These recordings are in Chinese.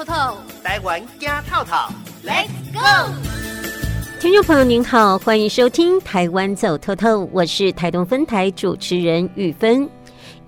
透透，台湾加套套，Let's go！听众朋友您好，欢迎收听《台湾走透透》，我是台东分台主持人雨芬。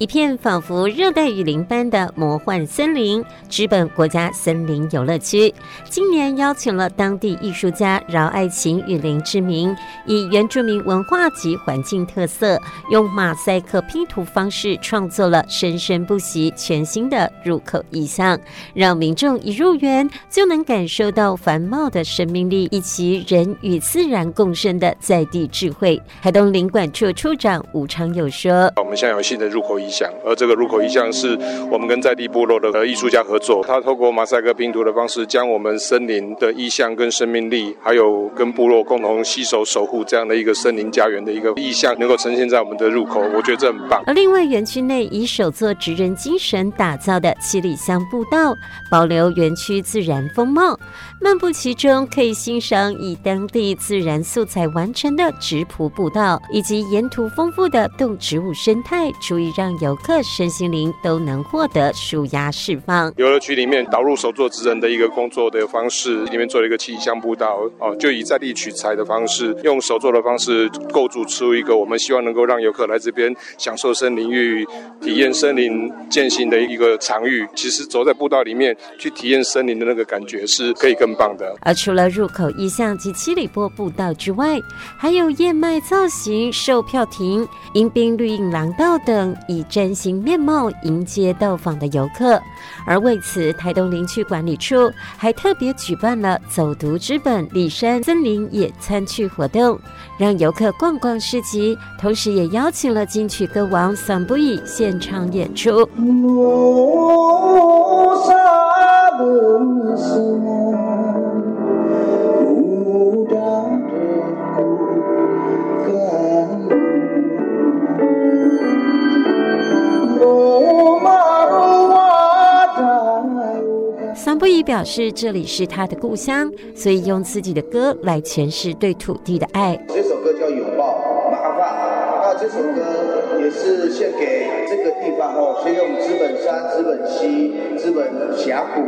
一片仿佛热带雨林般的魔幻森林——知本国家森林游乐区，今年邀请了当地艺术家饶爱琴雨林之名，以原住民文化及环境特色，用马赛克拼图方式创作了生生不息、全新的入口意象，让民众一入园就能感受到繁茂的生命力以及人与自然共生的在地智慧。台东林管处处长吴昌友说：“我们现在有新的入口意。”而这个入口意象是我们跟在地部落的艺术家合作，他透过马赛克拼图的方式，将我们森林的意象跟生命力，还有跟部落共同携手守护这样的一个森林家园的一个意象，能够呈现在我们的入口，我觉得这很棒。而另外，园区内以手作职人精神打造的七里香步道，保留园区自然风貌，漫步其中可以欣赏以当地自然素材完成的直瀑步道，以及沿途丰富的动植物生态，足以让游客身心灵都能获得舒压释放。游乐区里面导入手作职人的一个工作的方式，里面做了一个气象步道哦，就以在地取材的方式，用手作的方式构筑出一个我们希望能够让游客来这边享受森林浴、体验森林践行的一个场域。其实走在步道里面去体验森林的那个感觉是可以更棒的。而除了入口意象及七里坡步道之外，还有燕麦造型售票亭、迎宾绿荫廊道等以。崭新面貌迎接到访的游客，而为此，台东林区管理处还特别举办了“走读之本里山森林野餐区”活动，让游客逛逛市集，同时也邀请了金曲歌王桑布伊现场演出。桑布伊表示，这里是他的故乡，所以用自己的歌来诠释对土地的爱。这首歌叫《拥抱麻烦》，那这首歌也是献给这个地方哦，献给我们资本山、资本溪、资本峡谷、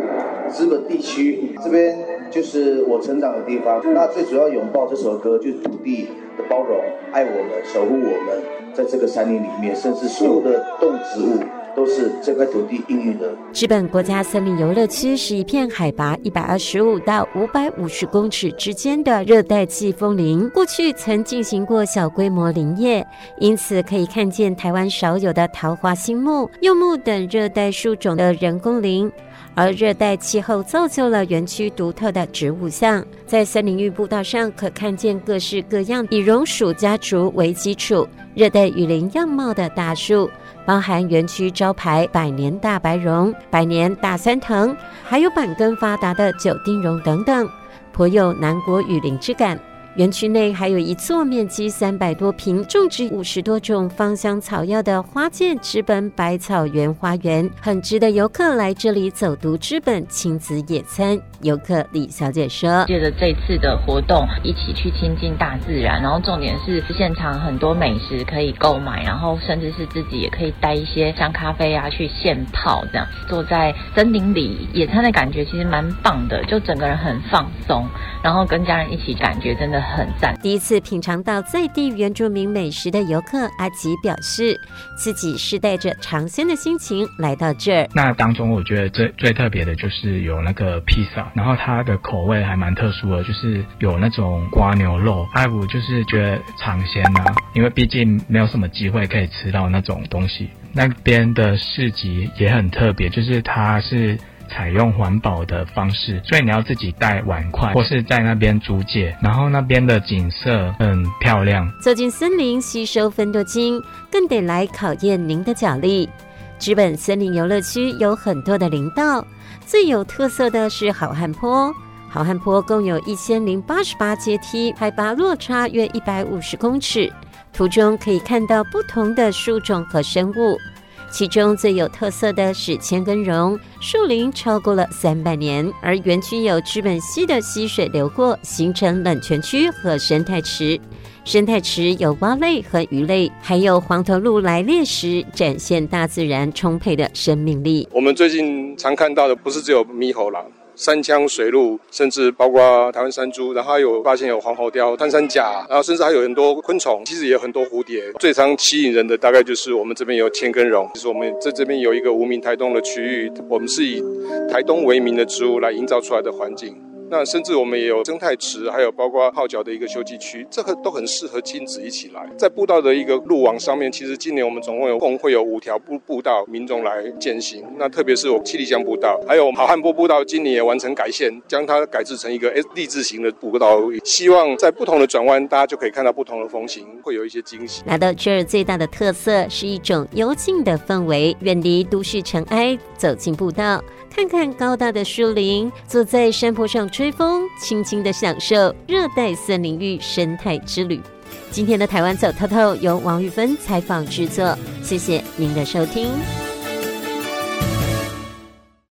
资本地区，这边就是我成长的地方。那最主要拥抱这首歌，就是土地的包容，爱我们，守护我们，在这个山林里面，甚至所有的动植物。都是这块土地孕育的。日本国家森林游乐区是一片海拔一百二十五到五百五十公尺之间的热带季风林，过去曾进行过小规模林业，因此可以看见台湾少有的桃花心木、柚木等热带树种的人工林。而热带气候造就了园区独特的植物像，在森林域步道上可看见各式各样以榕树家族为基础、热带雨林样貌的大树。包含园区招牌百年大白榕、百年大三藤，还有板根发达的九丁榕等等，颇有南国雨林之感。园区内还有一座面积三百多平、种植五十多种芳香草药的花见知本百草园花园，很值得游客来这里走读知本亲子野餐。游客李小姐说：“借着这次的活动，一起去亲近大自然，然后重点是现场很多美食可以购买，然后甚至是自己也可以带一些像咖啡啊去现泡，这样坐在森林里野餐的感觉其实蛮棒的，就整个人很放松，然后跟家人一起，感觉真的很赞。第一次品尝到在地原住民美食的游客阿吉表示，自己是带着尝鲜的心情来到这儿。那当中我觉得最最特别的就是有那个披萨。”然后它的口味还蛮特殊的，就是有那种瓜牛肉，哎，我就是觉得尝鲜啊，因为毕竟没有什么机会可以吃到那种东西。那边的市集也很特别，就是它是采用环保的方式，所以你要自己带碗筷或是在那边租借。然后那边的景色很漂亮。走进森林吸收分多精，更得来考验您的脚力。日本森林游乐区有很多的林道。最有特色的是好汉坡，好汉坡共有一千零八十八阶梯，海拔落差约一百五十公尺。途中可以看到不同的树种和生物，其中最有特色的是千根榕，树龄超过了三百年。而园区有资本溪的溪水流过，形成冷泉区和生态池。生态池有蛙类和鱼类，还有黄头鹿来猎时，展现大自然充沛的生命力。我们最近常看到的不是只有猕猴狼。山羌、水鹿，甚至包括台湾山猪，然后还有发现有黄喉貂、穿山甲，然后甚至还有很多昆虫，其实也有很多蝴蝶。最常吸引人的大概就是我们这边有千根榕，就是我们在这边有一个无名台东的区域，我们是以台东为名的植物来营造出来的环境。那甚至我们也有生态池，还有包括泡脚的一个休憩区，这个都很适合亲子一起来。在步道的一个路网上面，其实今年我们总共有共会有五条步步道，民众来践行。那特别是我七里江步道，还有好汉坡步道，今年也完成改线，将它改制成一个 S 立字形的步道。希望在不同的转弯，大家就可以看到不同的风景，会有一些惊喜。来到这儿最大的特色是一种幽静的氛围，远离都市尘埃，走进步道。看看高大的树林，坐在山坡上吹风，轻轻的享受热带森林域生态之旅。今天的台湾走透透由王玉芬采访制作，谢谢您的收听。